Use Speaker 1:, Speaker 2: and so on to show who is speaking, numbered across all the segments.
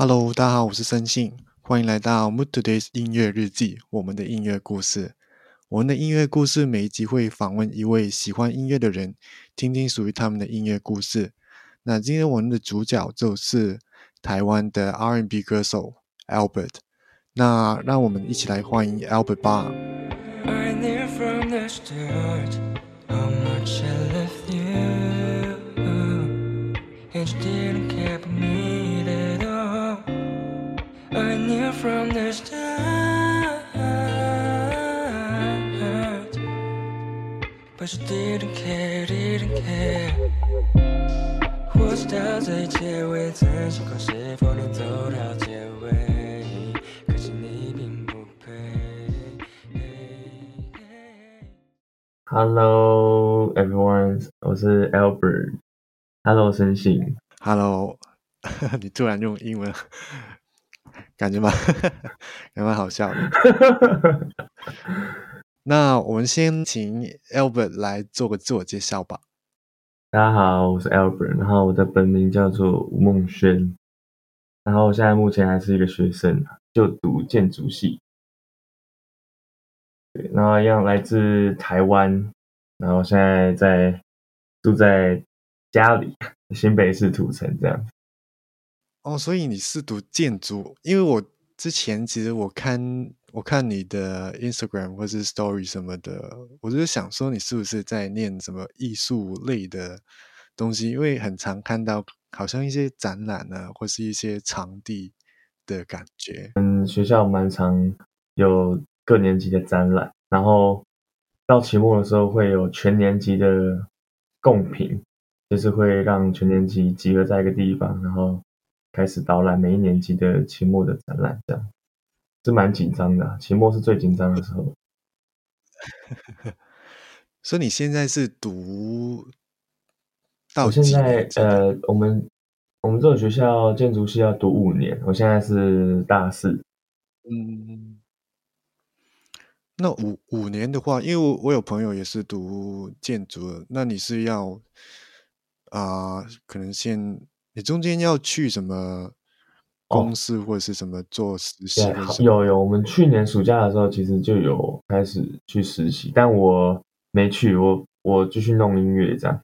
Speaker 1: Hello，大家好，我是森信，欢迎来到 Mood Today's 音乐日记，我们的音乐故事。我们的音乐故事每一集会访问一位喜欢音乐的人，听听属于他们的音乐故事。那今天我们的主角就是台湾的 R&B 歌手 Albert。那让我们一起来欢迎 Albert 吧。
Speaker 2: I from the start, but you didn't care, didn't care. 我知道这一切未曾成功，是否能走到结尾？可惜你并不配。
Speaker 3: Hello everyone，我是 Albert。Hello，申信。
Speaker 1: Hello，你突然用英文，感觉蛮 感觉蛮好笑的。那我们先请 Albert 来做个自我介绍吧。
Speaker 3: 大家好，我是 Albert，然后我的本名叫做吴梦轩，然后我现在目前还是一个学生，就读建筑系。对，然后一样来自台湾，然后现在在住在家里，新北市土城这样。
Speaker 1: 哦，所以你是读建筑？因为我之前其实我看我看你的 Instagram 或是 Story 什么的，我就是想说你是不是在念什么艺术类的东西？因为很常看到好像一些展览啊，或是一些场地的感觉。
Speaker 3: 嗯，学校蛮常有各年级的展览，然后到期末的时候会有全年级的共评，就是会让全年级集合在一个地方，然后开始导览每一年级的期末的展览，这样是蛮紧张的啊、期末是最紧张的时候。
Speaker 1: 所以你现在是读到
Speaker 3: 我现在呃，我们我们这个学校建筑系要读五年，我现在是大四。
Speaker 1: 嗯，那五五年的话，因为我我有朋友也是读建筑的，那你是要啊、可能先你中间要去什么公司或者是什么做实习
Speaker 3: 有有，我们去年暑假的时候其实就有开始去实习，但我没去，我我继续弄音乐这样。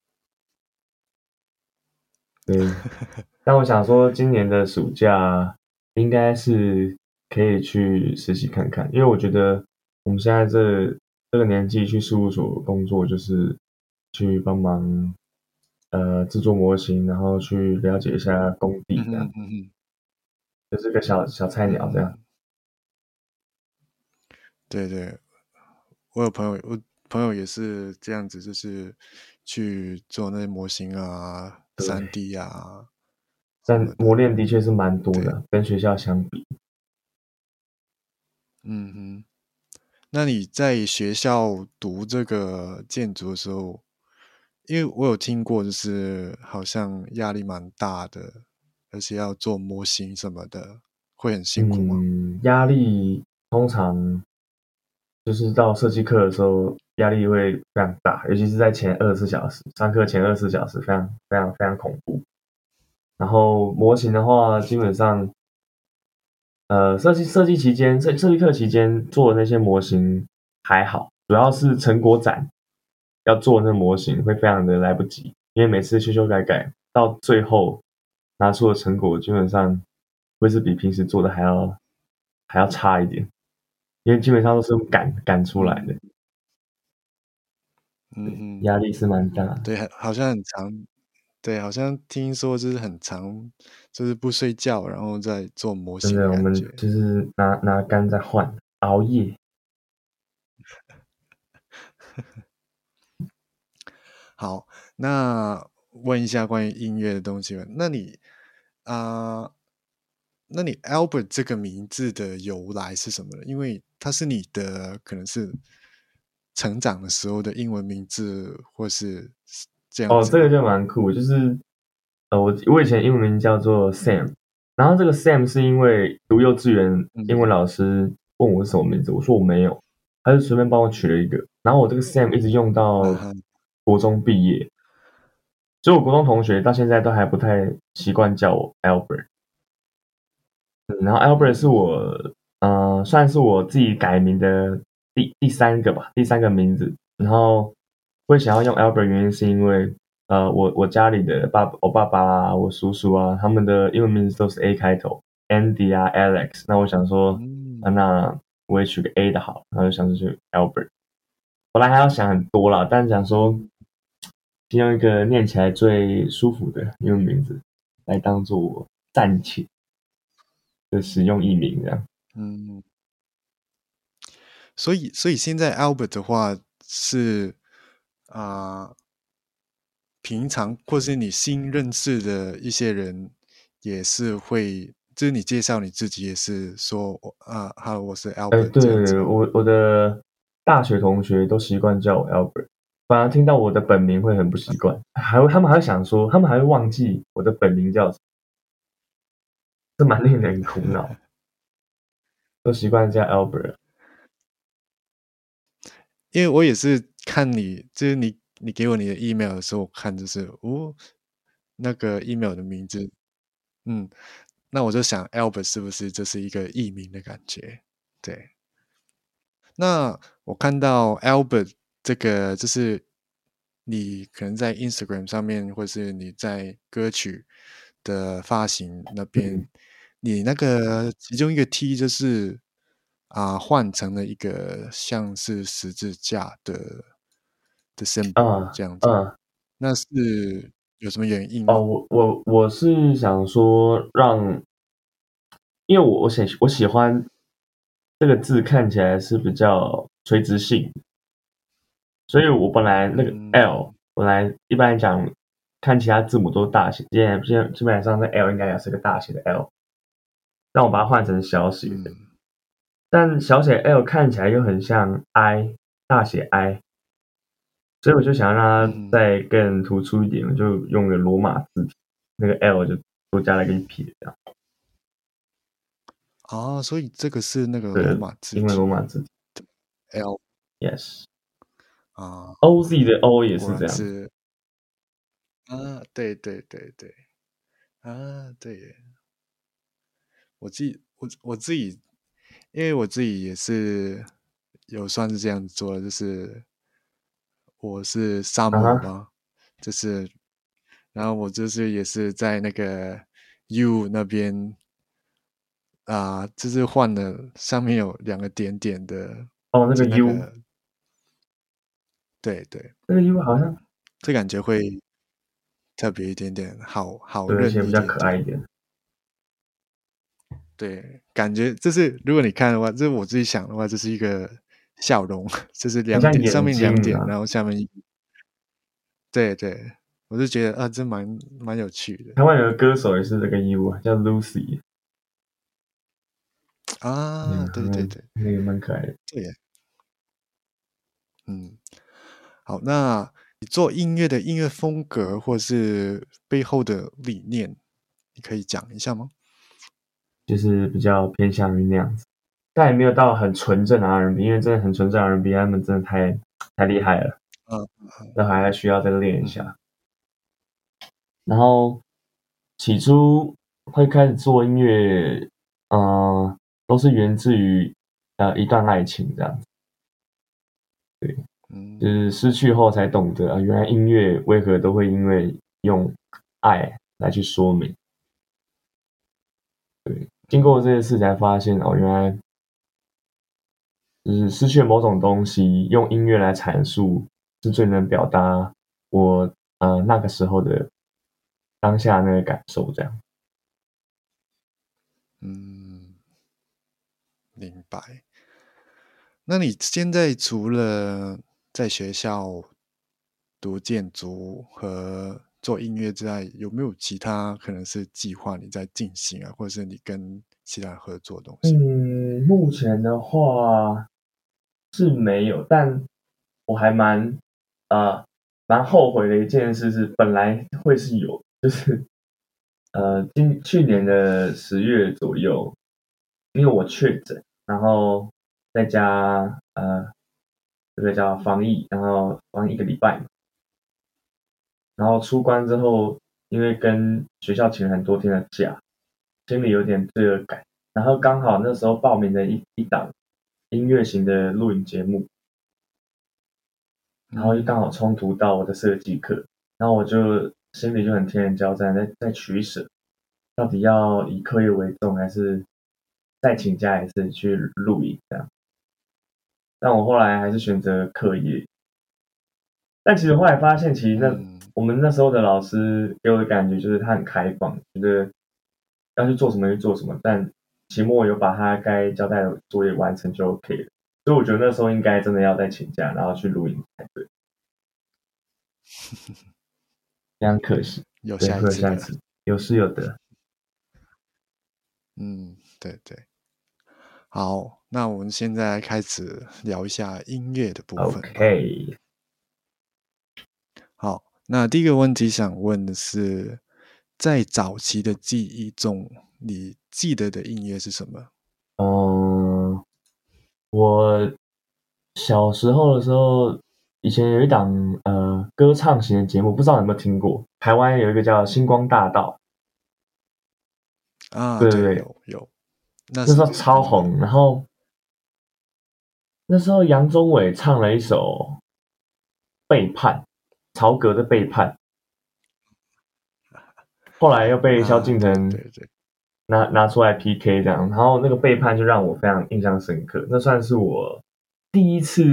Speaker 3: 对，但我想说，今年的暑假应该是可以去实习看看，因为我觉得我们现在这这个年纪去事务所工作，就是去帮忙呃制作模型，然后去了解一下工地
Speaker 1: 嗯
Speaker 3: 这样就是个小小菜鸟这样。
Speaker 1: 对对，我有朋友，我朋友也是这样子，就是去做那些模型啊、
Speaker 3: 对
Speaker 1: 三 D 啊，
Speaker 3: 但磨练的确是蛮多的，跟学校相比。
Speaker 1: 嗯哼，那你在学校读这个建筑的时候，因为我有听过，就是好像压力蛮大的，而且要做模型什么的，会很辛苦吗？
Speaker 3: 嗯，压力通常就是到设计课的时候，压力会非常大，尤其是在前二十四小时，上课前二十四小时非常非常非常恐怖。然后模型的话，基本上，呃，设计设计期间，设设计课期间做的那些模型还好，主要是成果展要做那模型会非常的来不及，因为每次修修改改，到最后拿出的成果基本上会是比平时做的还要还要差一点，因为基本上都是用赶赶出来的，
Speaker 1: 嗯嗯，
Speaker 3: 压力是蛮大。
Speaker 1: 对，好好像很长，对，好像听说就是很长，就是不睡觉，然后再做模型
Speaker 3: 我们。就是拿拿杆在换，熬夜。
Speaker 1: 好，那问一下关于音乐的东西吧。那你啊、那你 Albert 这个名字的由来是什么呢？因为它是你的可能是成长的时候的英文名字，或是这样
Speaker 3: 哦，这个就蛮酷，就是呃，我我以前英文名叫做 Sam，然后这个 Sam 是因为读幼稚园
Speaker 1: 嗯
Speaker 3: 英文老师问我是什么名字，我说我没有，他就随便帮我取了一个，然后我这个 Sam 一直用到国中毕业，所以我国中同学到现在都还不太习惯叫我 Albert。嗯然后 Albert 是我呃算是我自己改名的第第三个吧，第三个名字。然后会想要用 Albert 原因是因为呃我我家里的爸我爸爸啊，我叔叔啊，他们的英文名字都是 A 开头，Andy 啊 Alex。那我想说，
Speaker 1: 嗯
Speaker 3: 啊那我也取个 A 的好，然后就想着就 Albert。本来还要想很多啦，但是想说先用一个念起来最舒服的英文名字来当做我暂且的使用艺名，这样。
Speaker 1: 嗯，所以所以现在 Albert 的话是啊、平常或是你新认识的一些人也是会，就是你介绍你自己也是说我啊，Hello，我是
Speaker 3: 哎
Speaker 1: ，Albert
Speaker 3: 对，我我的大学同学都习惯叫我 Albert，反而听到我的本名会很不习惯，还会他们还会想说，他们还会忘记我的本名叫什么，这蛮令人苦恼。都习惯叫 Albert，
Speaker 1: 因为我也是看你，就是你你给我你的 email 的时候，我看就是哦，那个 email 的名字，嗯，那我就想 Albert 是不是就是一个艺名的感觉？对。那我看到 Albert 这个，就是你可能在 Instagram 上面，或是你在歌曲的发行那边，
Speaker 3: 嗯。
Speaker 1: 你那个其中一个 T 就是啊、换成了一个像是十字架的的 symbol
Speaker 3: 嗯
Speaker 1: 这样子，
Speaker 3: 嗯，
Speaker 1: 那是有什么原因？
Speaker 3: 哦，我我我是想说让，因为我我喜我喜欢这个字看起来是比较垂直性的，所以我本来那个
Speaker 1: 嗯。
Speaker 3: L，本来一般来讲看其他字母都是大写，基本基基本上那 L 应该也是个大写的 L，但我把它换成小写的，
Speaker 1: 嗯。
Speaker 3: 但小写 L 看起来又很像 I 大写 I，所以我就想让
Speaker 1: 嗯。
Speaker 3: 它再更突出一点，我就用个罗马字体，那个 L 就多加了一个撇，这样
Speaker 1: 啊，所以这个是那个罗马字
Speaker 3: 因为罗马字体
Speaker 1: L 啊，
Speaker 3: 的 O 也是这样，
Speaker 1: 是啊，对对对对啊，对。耶，我自己我我自己，因为我自己也是有算是这样子做的，就是我是沙漠
Speaker 3: 啊哈。
Speaker 1: 嘛，就是然后我就是也是在那个 U 那边啊，就是换了上面有两个点点的
Speaker 3: 哦，那个 U，
Speaker 1: 个对对，
Speaker 3: 这个 U 好像
Speaker 1: 这感觉会特别一点点，好好
Speaker 3: 对，而
Speaker 1: 认
Speaker 3: 且比较。可爱一点，
Speaker 1: 对，感觉就是如果你看的话，这是我自己想的话，这是一个笑容，这是两
Speaker 3: 像
Speaker 1: 点，上面两点，
Speaker 3: 啊
Speaker 1: 然后下面一，对对，我就觉得啊，这蛮蛮有趣的
Speaker 3: 台湾有个歌手也是这个 U 啊，叫 Lucy，
Speaker 1: 啊，
Speaker 3: 嗯，
Speaker 1: 对对对，
Speaker 3: 那个蛮可爱的。
Speaker 1: 对耶，嗯，好，那你做音乐的音乐风格或是背后的理念，你可以讲一下吗？
Speaker 3: 就是比较偏向于那样子，但也没有到很纯正的 R&B，因为真的很纯正 R&B，他们真的太太厉害了，
Speaker 1: 嗯，
Speaker 3: 那还需要再练一下。然后起初会开始做音乐，呃，都是源自于呃一段爱情这样子，
Speaker 1: 嗯
Speaker 3: 就是失去后才懂得啊，原来音乐为何都会因为用爱来去说明。对，经过这些事才发现哦，原来就是失去了某种东西，用音乐来阐述是最能表达我呃那个时候的当下那个感受，这样。
Speaker 1: 嗯，明白。那你现在除了在学校读建筑和做音乐之外，有没有其他可能是计划你在进行啊，或者是你跟其他人合作的东西？
Speaker 3: 嗯，目前的话是没有，但我还蛮呃蛮后悔的一件事是，本来会是有，就是呃今去年的十月左右，因为我确诊，然后在家呃这个叫防疫，然后防疫一个礼拜嘛，然后出关之后，因为跟学校请很多天的假，心里有点罪恶感。然后刚好那时候报名的一一档音乐型的录影节目，然后又刚好冲突到我的设计课，然后我就心里就很天人交战，在在取舍，到底要以课业为重，还是再请假一次去录影这样。但我后来还是选择课业，但其实后来发现，其实那、
Speaker 1: 嗯
Speaker 3: 我们那时候的老师给我的感觉就是他很开放，觉得要去做什么就做什么，但期末有把他该交代的作业完成就 OK 了。所以我觉得那时候应该真的要再请假，然后去录影才对。非常可惜，
Speaker 1: 有下一次的，
Speaker 3: 会有下一次，有失有得。
Speaker 1: 嗯，对对。好，那我们现在开始聊一下音乐的部分吧。
Speaker 3: OK，
Speaker 1: 好，那第一个问题想问的是，在早期的记忆中，你记得的音乐是什么？
Speaker 3: 嗯，我小时候的时候，以前有一档呃歌唱型的节目，不知道你有没有听过？台湾有一个叫《星光大道
Speaker 1: 啊，对，
Speaker 3: 对对
Speaker 1: 有有，那》，
Speaker 3: 那时候
Speaker 1: 是
Speaker 3: 超红。然后那时候杨宗纬唱了一首《背叛》，曹格的《背叛》，后来又被萧敬
Speaker 1: 啊
Speaker 3: 腾拿拿出来 PK 这样，然后那个背叛就让我非常印象深刻，那算是我第一次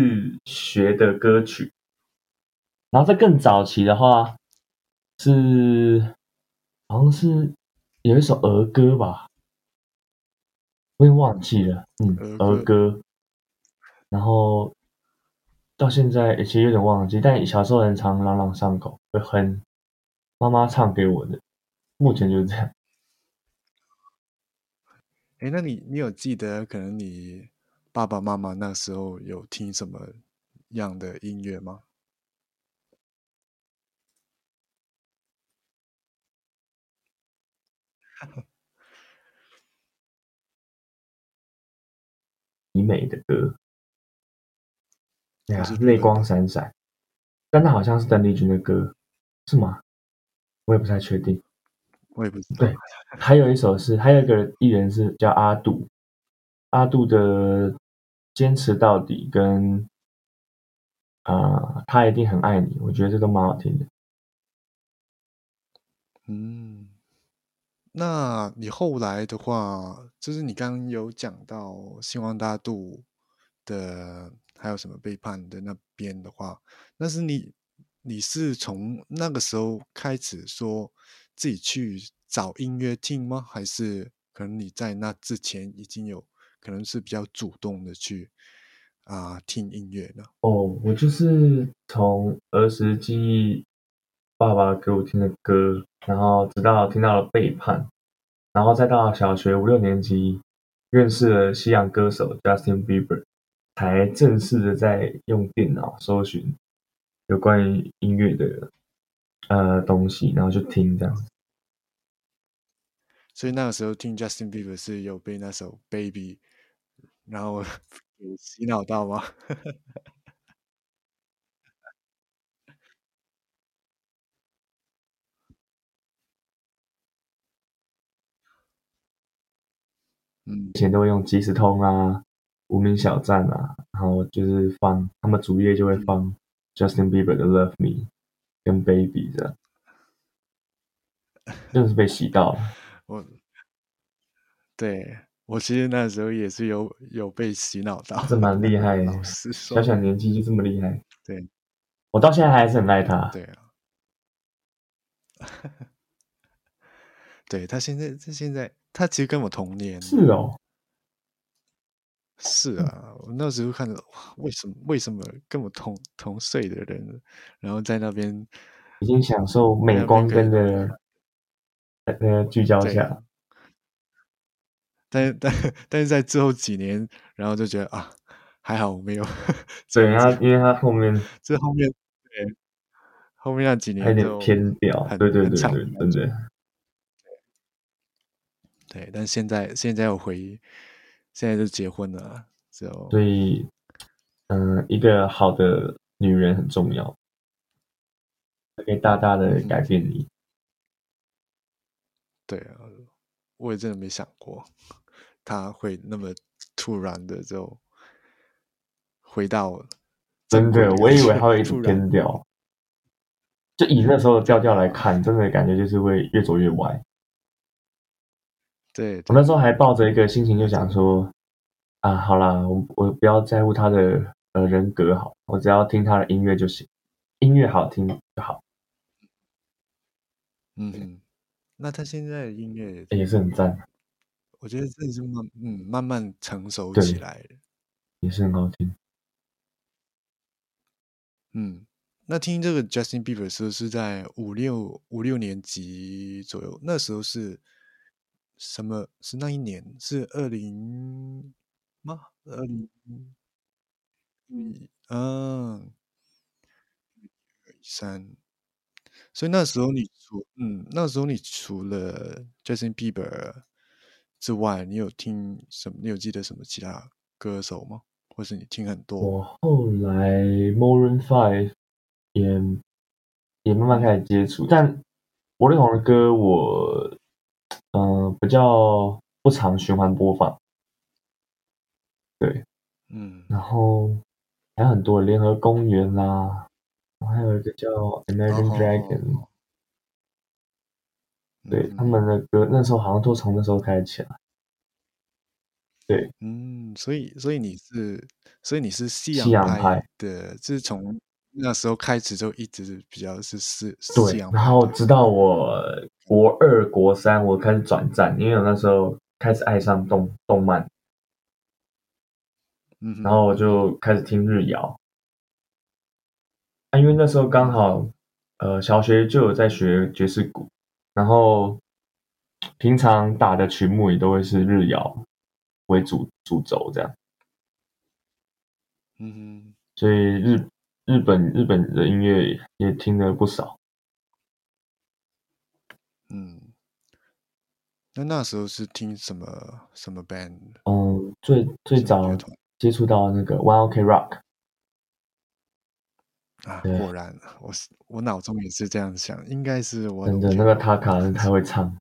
Speaker 3: 学的歌曲。然后在更早期的话，是好像是有一首儿歌吧，我也忘记了，嗯，
Speaker 1: 儿歌。
Speaker 3: 然后到现在其实有点忘记，但小时候很常朗朗上口，会哼妈妈唱给我的。目前就是这样。
Speaker 1: 哎，那你你有记得可能你爸爸妈妈那时候有听什么样的音乐吗？
Speaker 3: 以美的歌，泪
Speaker 1: 本的
Speaker 3: 光闪闪，但那好像是邓丽君的歌，是吗？我也不太确定。
Speaker 1: 我也不知道。
Speaker 3: 对，还有一首是，还有一个艺人是叫阿杜，阿杜的《坚持到底》跟啊、呃他一定很爱你，我觉得这都蛮好听的。
Speaker 1: 嗯，那你后来的话，就是你刚刚有讲到星光大度的，还有什么背叛的那边的话，那是你你是从那个时候开始说自己去找音乐听吗？还是可能你在那之前已经有可能是比较主动的去啊、听音乐呢？
Speaker 3: 哦，我就是从儿时记忆，爸爸给我听的歌，然后直到听到了《背叛》，然后再到小学五六年级，认识了西洋歌手 Justin Bieber，才正式的在用电脑搜寻有关于音乐的呃东西，然后就听这样子。
Speaker 1: 所以那个时候听 Justin Bieber 是有被那首 Baby，然后给 洗脑到吗？嗯
Speaker 3: 以前都会用即时通啊、无名小站啊，然后就是放他们主页就会放 Justin Bieber 的 Love Me 跟 Baby 这样，真的是被洗到了。
Speaker 1: 我对我其实那时候也是有有被洗脑到，
Speaker 3: 这蛮厉害的 小，小年纪就这么厉害，
Speaker 1: 对
Speaker 3: 我到现在还是很爱他。
Speaker 1: 对啊，对他现在他现在他其实跟我同年，
Speaker 3: 是哦，
Speaker 1: 是啊，我那时候看着哇，为什么为什么跟我同同岁的人，然后在那边
Speaker 3: 已经享受美光灯的那个聚焦
Speaker 1: 对
Speaker 3: 下，
Speaker 1: 但是但但是在之后几年，然后就觉得啊，还好我没有 这
Speaker 3: 对，他因为他后面
Speaker 1: 这后面对后面那几
Speaker 3: 年有点偏掉，对对对对对对，
Speaker 1: 对，但现在现在我回，现在就结婚了啊，就
Speaker 3: 所以，嗯、一个好的女人很重要，可以大大的改变你。
Speaker 1: 对啊，我也真的没想过，他会那么突然的就回到
Speaker 3: 真的，我以为他会 一直偏掉。就以那时候的调调来看，真的感觉就是会越走越歪。
Speaker 1: 对，
Speaker 3: 我那时候还抱着一个心情，就想说，啊，好啦，我我不要在乎他的呃人格好，我只要听他的音乐就行，音乐好听就好，
Speaker 1: 嗯哼，那他现在的音乐，
Speaker 3: 也是很赞，
Speaker 1: 我觉得真的是慢嗯慢慢成熟起来了。
Speaker 3: 也是很好听。
Speaker 1: 嗯，那听这个 Justin Bieber 是是在五六五六年级左右，那时候是什么？是那一年是二零吗？二零嗯三，所以那时候你除嗯那时候你除了 Justin Bieber 之外，你有听什么？你有记得什么其他歌手吗？或是你听很多？
Speaker 3: 我后来 Maroon Five 也也慢慢开始接触，但王力宏的歌我嗯、呃比较不常循环播放，对，
Speaker 1: 嗯。
Speaker 3: 然后还有很多联合公园啦，还有一个叫
Speaker 1: American
Speaker 3: Dragon，、对
Speaker 1: 嗯
Speaker 3: 他们的歌那时候好像都从那时候开始起来，对。
Speaker 1: 嗯，所以所以你是所以你是西
Speaker 3: 西
Speaker 1: 洋
Speaker 3: 洋派。
Speaker 1: 的，就是从那时候开始就一直比较是西西
Speaker 3: 对，然后直到。我国二、国三，我开始转战，因为我那时候开始爱上动动漫，
Speaker 1: 嗯，
Speaker 3: 然后我就开始听日谣。啊，因为那时候刚好，呃，小学就有在学爵士鼓，然后平常打的曲目也都会是日谣为主主轴这样，
Speaker 1: 嗯哼。
Speaker 3: 所以日日本日本的音乐也听了不少。
Speaker 1: 嗯，那那时候是听什么什么 band
Speaker 3: 嗯，最最早接触到那个 One Ok Rock，
Speaker 1: 啊？果然，我是我脑中也是这样想，应该是我
Speaker 3: 真的那个塔卡真的太会唱。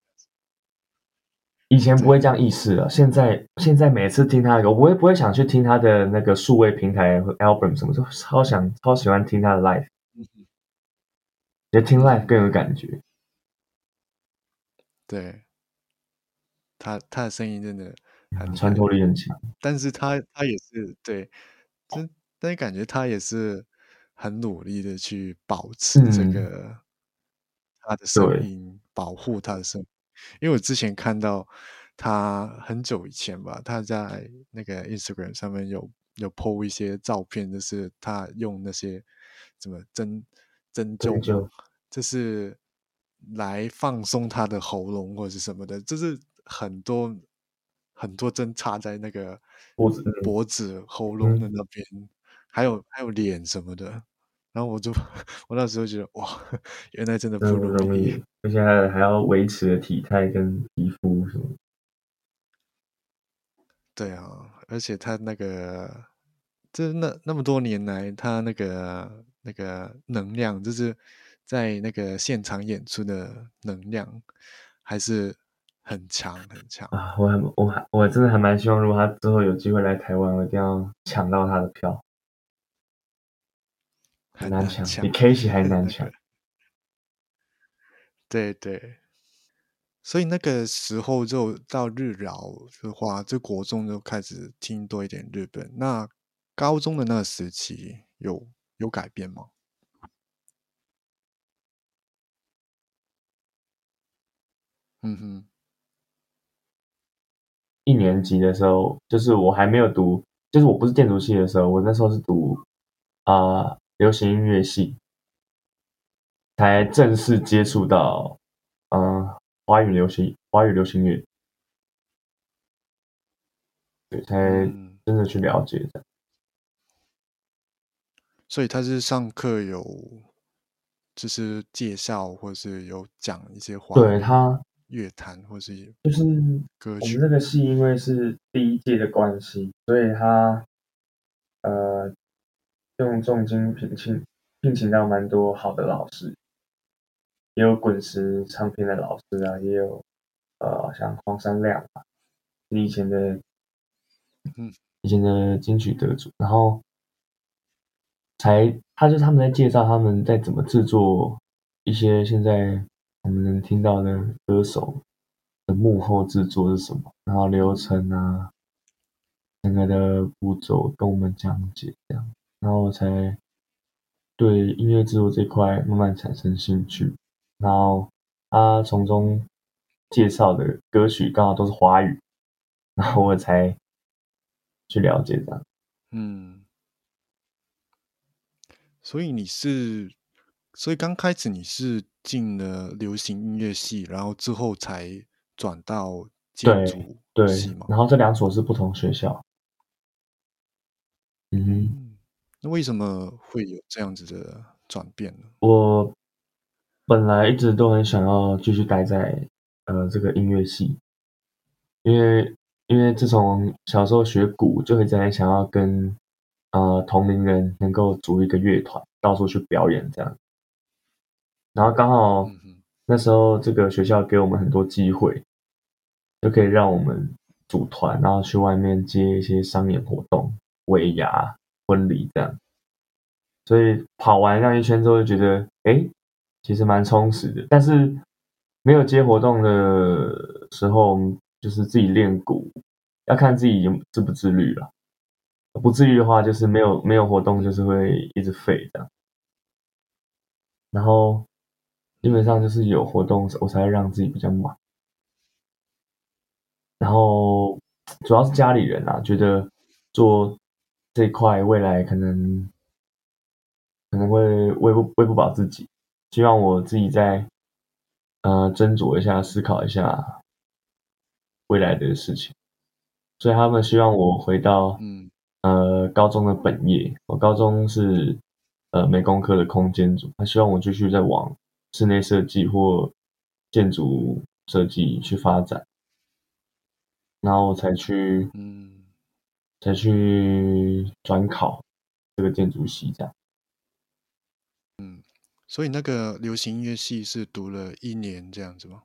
Speaker 3: 以前不会这样意识了，现在现在每次听他的歌，我也不会想去听他的那个数位平台和 album 什么，就超想超喜欢听他的 live，觉得听 live 更有感觉。
Speaker 1: 对，他他的声音真的很
Speaker 3: 穿透力很强。
Speaker 1: 但是他他也是对，真但是感觉他也是很努力的去保持这
Speaker 3: 嗯
Speaker 1: 个、他的声音，保护他的声音。因为我之前看到他很久以前吧，他在那个 Instagram 上面有有 po 一些照片，就是他用那些什么针针灸就是来放松他的喉咙或者是什么的，就是很多很多针插在那个
Speaker 3: 脖子嗯
Speaker 1: 脖子、喉咙的
Speaker 3: 嗯
Speaker 1: 那边，还有还有脸什么的。然后我就我那时候觉得哇，原来真的不容易。
Speaker 3: 而且还还要维持的体态跟皮肤什么。
Speaker 1: 对啊，而且他那个，这那那么多年来，他那个那个能量，就是在那个现场演出的能量，还是很强很强。
Speaker 3: 啊，我很我还我真的还蛮希望，如果他之后有机会来台湾，我一定要抢到他的票，很难抢，比 K 系还难抢。
Speaker 1: 对对，所以那个时候就到日饶的话，就国中就开始听多一点日本。那高中的那个时期有有改变吗？嗯哼，
Speaker 3: 一年级的时候，就是我还没有读，就是我不是建筑系的时候，我那时候是读啊、呃流行音乐系，才正式接触到嗯、呃华语流行华语流行乐，对，才
Speaker 1: 嗯，
Speaker 3: 真的去了解的。
Speaker 1: 所以他是上课有就是介绍，或是有讲一些华语
Speaker 3: 对他
Speaker 1: 乐坛，或是
Speaker 3: 就是
Speaker 1: 歌曲
Speaker 3: 我们这个系因为是第一届的关系，所以他呃用重金聘请聘请到蛮多好的老师，也有滚石唱片的老师啊，也有呃像黄山亮啊，以前的，
Speaker 1: 嗯，
Speaker 3: 以前的金曲得主，然后才他就他们在介绍他们在怎么制作一些现在我们能听到的歌手的幕后制作是什么，然后流程啊，整个的步骤跟我们讲解这样，然后我才对音乐制作这块慢慢产生兴趣，然后他从中介绍的歌曲刚好都是华语，然后我才去了解这样。
Speaker 1: 嗯，所以你是，所以刚开始你是进了流行音乐系，然后之后才转到建
Speaker 3: 对
Speaker 1: 筑
Speaker 3: 对
Speaker 1: 系吗？，
Speaker 3: 然后这两所是不同学校。嗯哼，
Speaker 1: 嗯，那为什么会有这样子的转变呢？
Speaker 3: 我本来一直都很想要继续待在呃这个音乐系，因为因为自从小时候学鼓，就一直很想要跟呃同龄人能够组一个乐团，到处去表演这样。然后刚好那时候这个学校给我们很多机会，就可以让我们组团，然后去外面接一些商演活动、尾牙、婚礼这样。所以跑完那一圈之后，就觉得哎，其实蛮充实的。但是没有接活动的时候，就是自己练鼓，要看自己自不自律了。不自律的话，就是没有没有活动，就是会一直废这样。然后基本上就是有活动，我才会让自己比较忙。然后主要是家里人啊，觉得做这一块未来可能可能会喂不喂不饱自己，希望我自己再呃斟酌一下，思考一下未来的事情。所以他们希望我回到
Speaker 1: 嗯。
Speaker 3: 呃高中的本业，我高中是呃美工科的空间组，他希望我继续再往室内设计或建筑设计去发展，然后我才去
Speaker 1: 嗯
Speaker 3: 才去转考这个建筑系这样。
Speaker 1: 嗯，所以那个流行音乐系是读了一年这样子吗？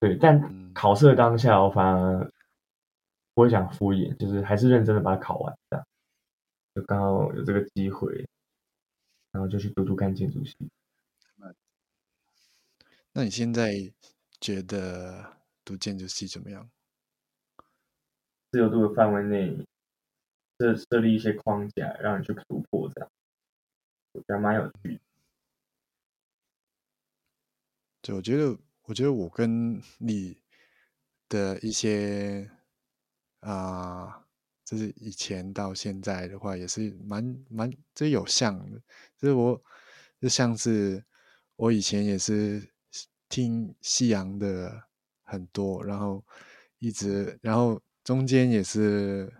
Speaker 3: 对，但
Speaker 1: 嗯
Speaker 3: 考试的当下，我反而不会想敷衍，就是还是认真的把它考完，这样就刚好有这个机会，然后就去读读看建筑系。
Speaker 1: 那你现在觉得读建筑系怎么样？
Speaker 3: 自由度的范围内设设立一些框架，让你去突破，这样我觉得蛮有趣的。
Speaker 1: 对，我觉得，我觉得我跟你的一些啊、就是以前到现在的话，也是蛮蛮这有像的，就是我就像是我以前也是听西洋的很多，然后一直，然后中间也是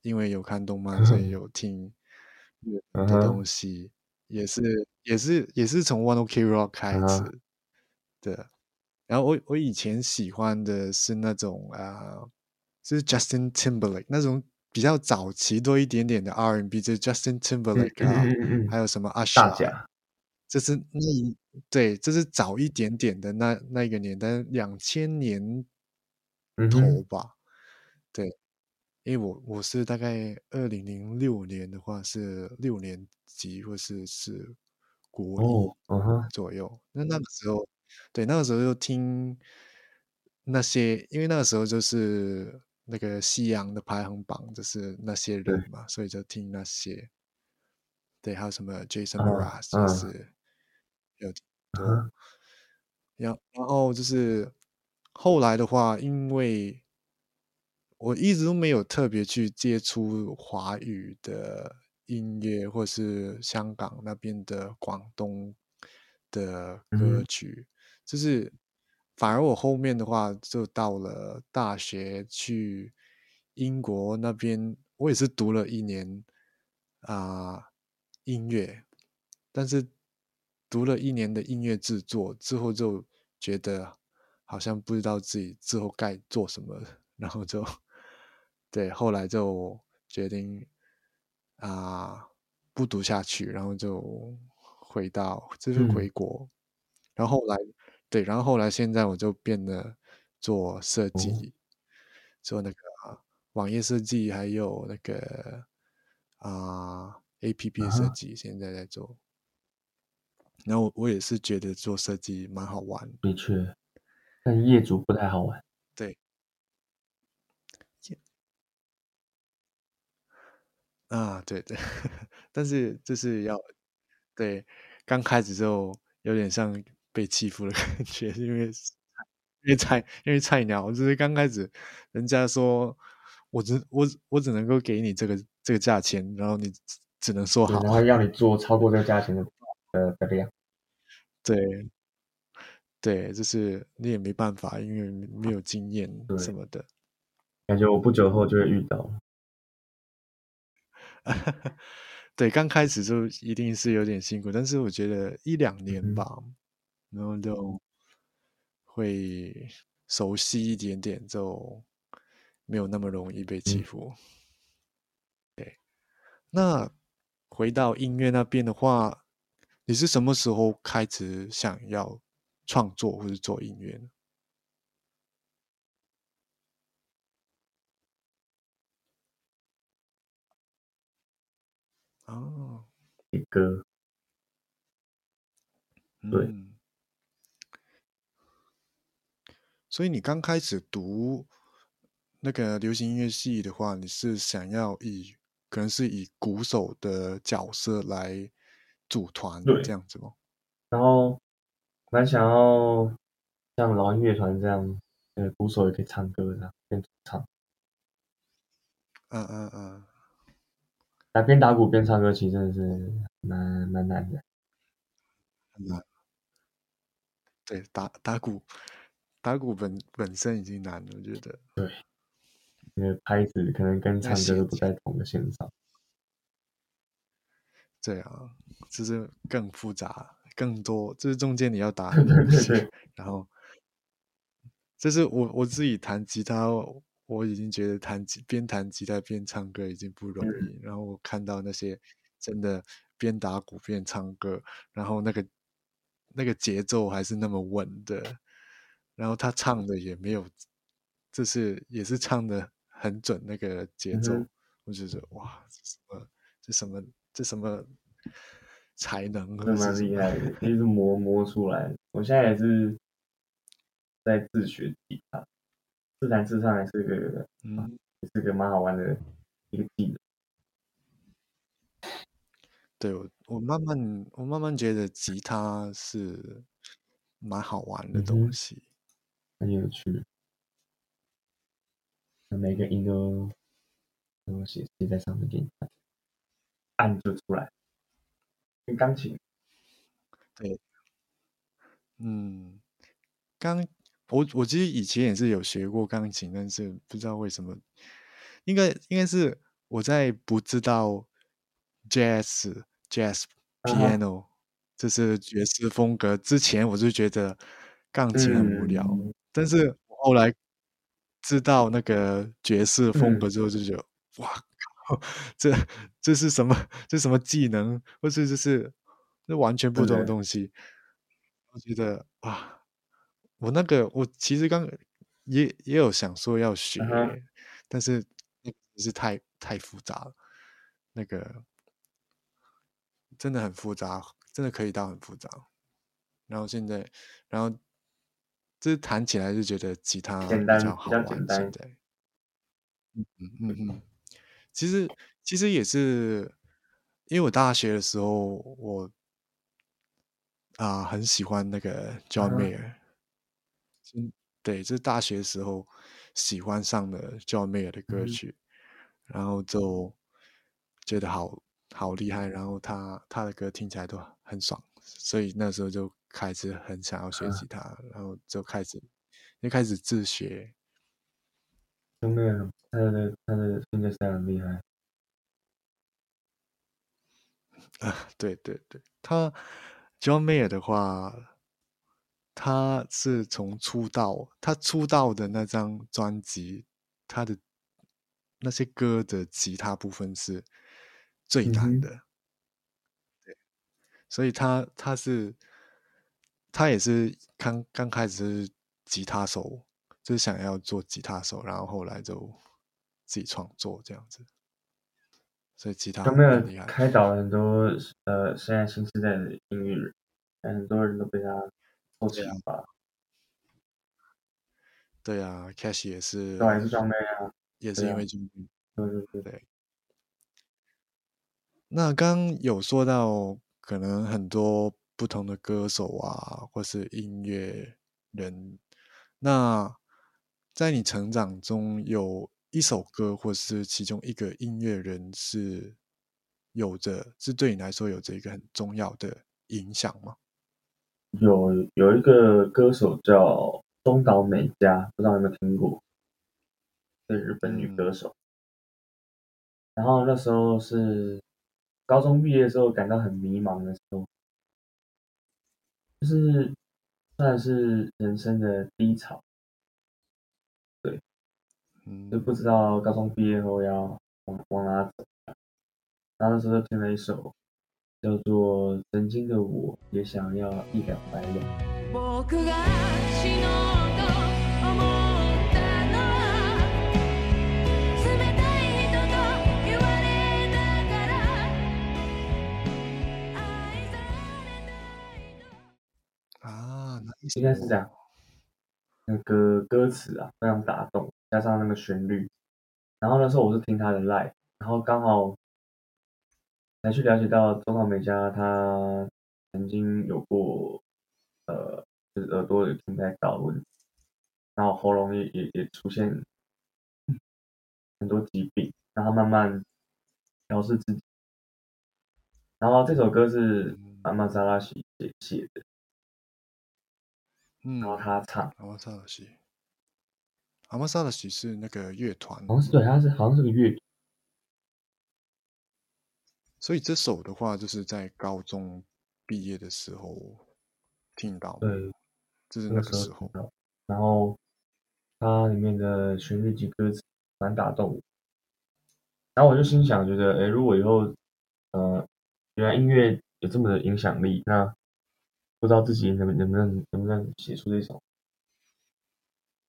Speaker 1: 因为有看动漫，所以 有听的东西，也是也是也是从 One Ok Rock 开始的。然后我我以前喜欢的是那种啊、就是 Justin Timberlake 那种比较早期多一点点的 R&B，就是 Justin
Speaker 3: 嗯
Speaker 1: Timberlake
Speaker 3: 嗯
Speaker 1: 啊，
Speaker 3: 嗯嗯嗯，
Speaker 1: 还有什么
Speaker 3: 大
Speaker 1: Usher，
Speaker 3: 甲，
Speaker 1: 这是那一对，这是早一点点的那那个年代，两千年头吧。对，因为我我是大概二零零六年的话是六年级或是是国一
Speaker 3: 哦，嗯哼，
Speaker 1: 左右。那那个时候，对，那个时候就听那些，因为那个时候就是那个西洋的排行榜，就是那些
Speaker 3: 对
Speaker 1: 人嘛，所以就听那些。对，还有什么 Jason
Speaker 3: 嗯
Speaker 1: Mraz 也
Speaker 3: 嗯
Speaker 1: 是有挺多。
Speaker 3: 嗯哼，
Speaker 1: 然然后就是后来的话，因为我一直都没有特别去接触华语的音乐，或是香港那边的广东的
Speaker 3: 嗯
Speaker 1: 歌
Speaker 3: 哼。
Speaker 1: 曲，就是反而我后面的话，就到了大学去英国那边，我也是读了一年啊、音乐，但是读了一年的音乐制作之后，就觉得好像不知道自己之后该做什么，然后就对，后来就决定啊、不读下去，然后就回到就是
Speaker 3: 嗯。
Speaker 1: 回国，然后后来对，然后后来现在我就变得做设
Speaker 3: 哦。
Speaker 1: 计，做那个网页设计，还有那个啊、A P P 的设
Speaker 3: 啊。
Speaker 1: 计，现在在做。然后我也是觉得做设计蛮好玩，
Speaker 3: 的确，但业主不太好玩。
Speaker 1: 对。啊，对对，但是就是要对刚开始就有点像被欺负的 感觉，因为因为菜因为菜鸟，就是刚开始人家说我只我我只能够给你这个这个价钱，然后你只只能说，好，
Speaker 3: 然后要你做超过这个价钱的呃的量。
Speaker 1: 对对，就是你也没办法，因为没有经验什么的。
Speaker 3: 感觉我不久后就会遇到。
Speaker 1: 对，刚开始就一定是有点辛苦，但是我觉得一两年
Speaker 3: 嗯
Speaker 1: 吧，然后就会熟悉一点点，就没有那么容易被欺
Speaker 3: 嗯
Speaker 1: 负。对，那回到音乐那边的话，你是什么时候开始想要创作或者做音乐呢？哦，
Speaker 3: 写歌，对。
Speaker 1: 嗯，所以你刚开始读那个流行音乐系的话，你是想要以可能是以鼓手的角色来组团
Speaker 3: 对
Speaker 1: 这样子吗？
Speaker 3: 然后蛮想要像老鹰乐团这样，呃，鼓手也可以唱歌这样，边唱，
Speaker 1: 嗯嗯嗯，
Speaker 3: 那边打鼓边唱歌，其实真的是蛮蛮难的。
Speaker 1: 很难。对，打打鼓，打鼓本本身已经难了，我觉得。
Speaker 3: 对因为拍子可能跟唱歌都不在同个线上。
Speaker 1: 对啊，就是更复杂，更多，就是中间你要打 很多然后，就是我我自己弹吉他，我已经觉得弹吉边弹吉他边唱歌已经不容
Speaker 3: 嗯。
Speaker 1: 易，然后我看到那些真的边打鼓边唱歌，然后那个那个节奏还是那么稳的，然后他唱的也没有，就是也是唱的很准那个节奏，
Speaker 3: 嗯
Speaker 1: 我就觉得哇，这什么这什么这什么才能，或
Speaker 3: 真蛮
Speaker 1: 者是什么
Speaker 3: 厉害的，一直磨磨出来。我现在也是在自学吉他，自弹自唱还是个
Speaker 1: 嗯，
Speaker 3: 也是个蛮好玩的一个技能。
Speaker 1: 对我我慢慢我慢慢觉得吉他是蛮好玩的东西，
Speaker 3: 很有趣。每个音都都写写在上面给你看，按就出来，跟钢琴。
Speaker 1: 对嗯，钢我我其实以前也是有学过钢琴，但是不知道为什么，应该应该是我在不知道 jazz jazz piano 这是爵士风格之前，我就觉得钢琴很无聊，
Speaker 3: 嗯
Speaker 1: 但是我后来知道那个爵士风
Speaker 3: 嗯
Speaker 1: 格之后，就觉得、哇靠，这这是什么？这是什么技能？或是这是这完全不同的
Speaker 3: 对
Speaker 1: 东西。我觉得啊，我那个我其实刚也也有想说要学，但是是太太复杂了，那个真的很复杂，真的可以到很复杂。然后现在，然后就是弹起来就觉得吉他
Speaker 3: 比
Speaker 1: 较好玩。现在，嗯嗯嗯嗯，其实其实也是因为我大学的时候，我啊、很喜欢那个 John Mayer，嗯，对，就是大学时候喜欢上了 John Mayer 的歌
Speaker 3: 嗯。
Speaker 1: 曲，然后就觉得好好厉害，然后他他的歌听起来都很爽，所以那时候就开始很想要学
Speaker 3: 啊。
Speaker 1: 吉他，然后就开始就开始自学，
Speaker 3: 真的，他的他的音乐赛很厉害。
Speaker 1: 啊，对对对，他 John Mayer 的话，他是从出道，他出道的那张专辑，他的那些歌的吉他部分是最难的，对，所以他他是他也是刚刚开始是吉他手，就是想要做吉他手，然后后来就自己创作这样子。所以吉他
Speaker 3: 有没有。开导了很多呃现在新时代的音乐人，但很多人都被他受启发，
Speaker 1: 对啊，Cash 也是，
Speaker 3: 对，也是张妹啊，
Speaker 1: 也是因为军训。
Speaker 3: 对对对，
Speaker 1: 对。那刚刚有说到，可能很多不同的歌手啊，或是音乐人，那在你成长中有一首歌，或是其中一个音乐人是有着，是对你来说有着一个很重要的影响吗？
Speaker 3: 有有一个歌手叫中岛美嘉，不知道有没有听过，是日本女歌手。然后那时候是高中毕业的时候，感到很迷茫的时候，就是算是人生的低潮，
Speaker 1: 对
Speaker 3: 就不知道高中毕业后要往往哪走。然后那时候就听了一首叫做《曾经的我也想要一了百了》。
Speaker 4: 僕が死のうと思ったのは冷たい人と言われたから愛されないと
Speaker 1: 啊，那一
Speaker 3: 应该是这样。那个歌词啊非常打动，加上那个旋律。然后那时候我是听他的 live，然后刚好 才去了解到中岛美嘉她曾经有过呃，就是耳朵有听不太到的问题，然后喉咙也也也出现很多疾病，然后慢慢调试自己。然后这首歌是阿玛扎拉西写写的，
Speaker 1: 嗯
Speaker 3: 然，后他唱。
Speaker 1: 阿玛萨拉西，阿玛萨拉西是那个乐团，
Speaker 3: 好像是对，他是好像是个乐团，
Speaker 1: 所以这首的话，就是在高中毕业的时候听到，
Speaker 3: 对，
Speaker 1: 就是
Speaker 3: 那个时
Speaker 1: 候。
Speaker 3: 然后它里面的旋律及歌词蛮打动我，然后我就心想，觉得，哎，如果以后，呃，原来音乐有这么的影响力，那不知道自己能不能不能能不能写出这种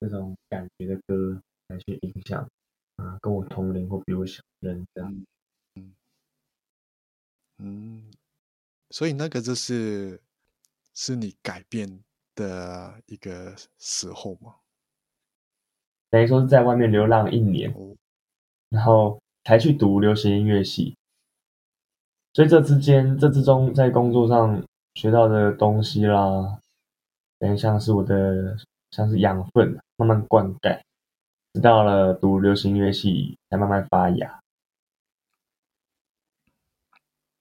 Speaker 3: 这种感觉的歌来去影响啊、跟我同龄或比我小的人这样。
Speaker 1: 嗯，所以那个就是是你改变的一个时候嘛？
Speaker 3: 等于说是在外面流浪一年，
Speaker 1: 哦，
Speaker 3: 然后才去读流行音乐系。所以这之间，这之中在工作上学到的东西啦，等于像是我的像是养分，慢慢灌溉，直到了读流行音乐系才慢慢发芽。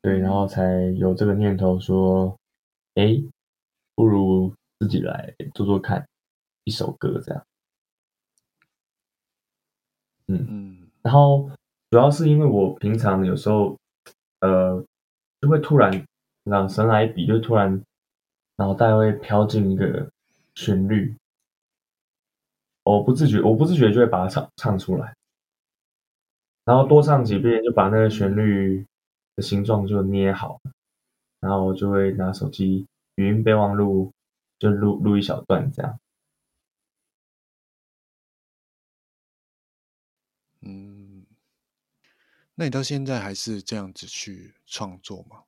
Speaker 3: 对，然后才有这个念头说，哎，不如自己来做做看一首歌这样。
Speaker 1: 嗯嗯。
Speaker 3: 然后主要是因为我平常有时候，呃，就会突然，让神来一笔，就突然脑袋会飘进一个旋律，我不自觉，我不自觉就会把它唱唱出来，然后多唱几遍就把那个旋律的形状就捏好，然后我就会拿手机语音备忘录就录录一小段这样。
Speaker 1: 嗯，那你到现在还是这样子去创作吗？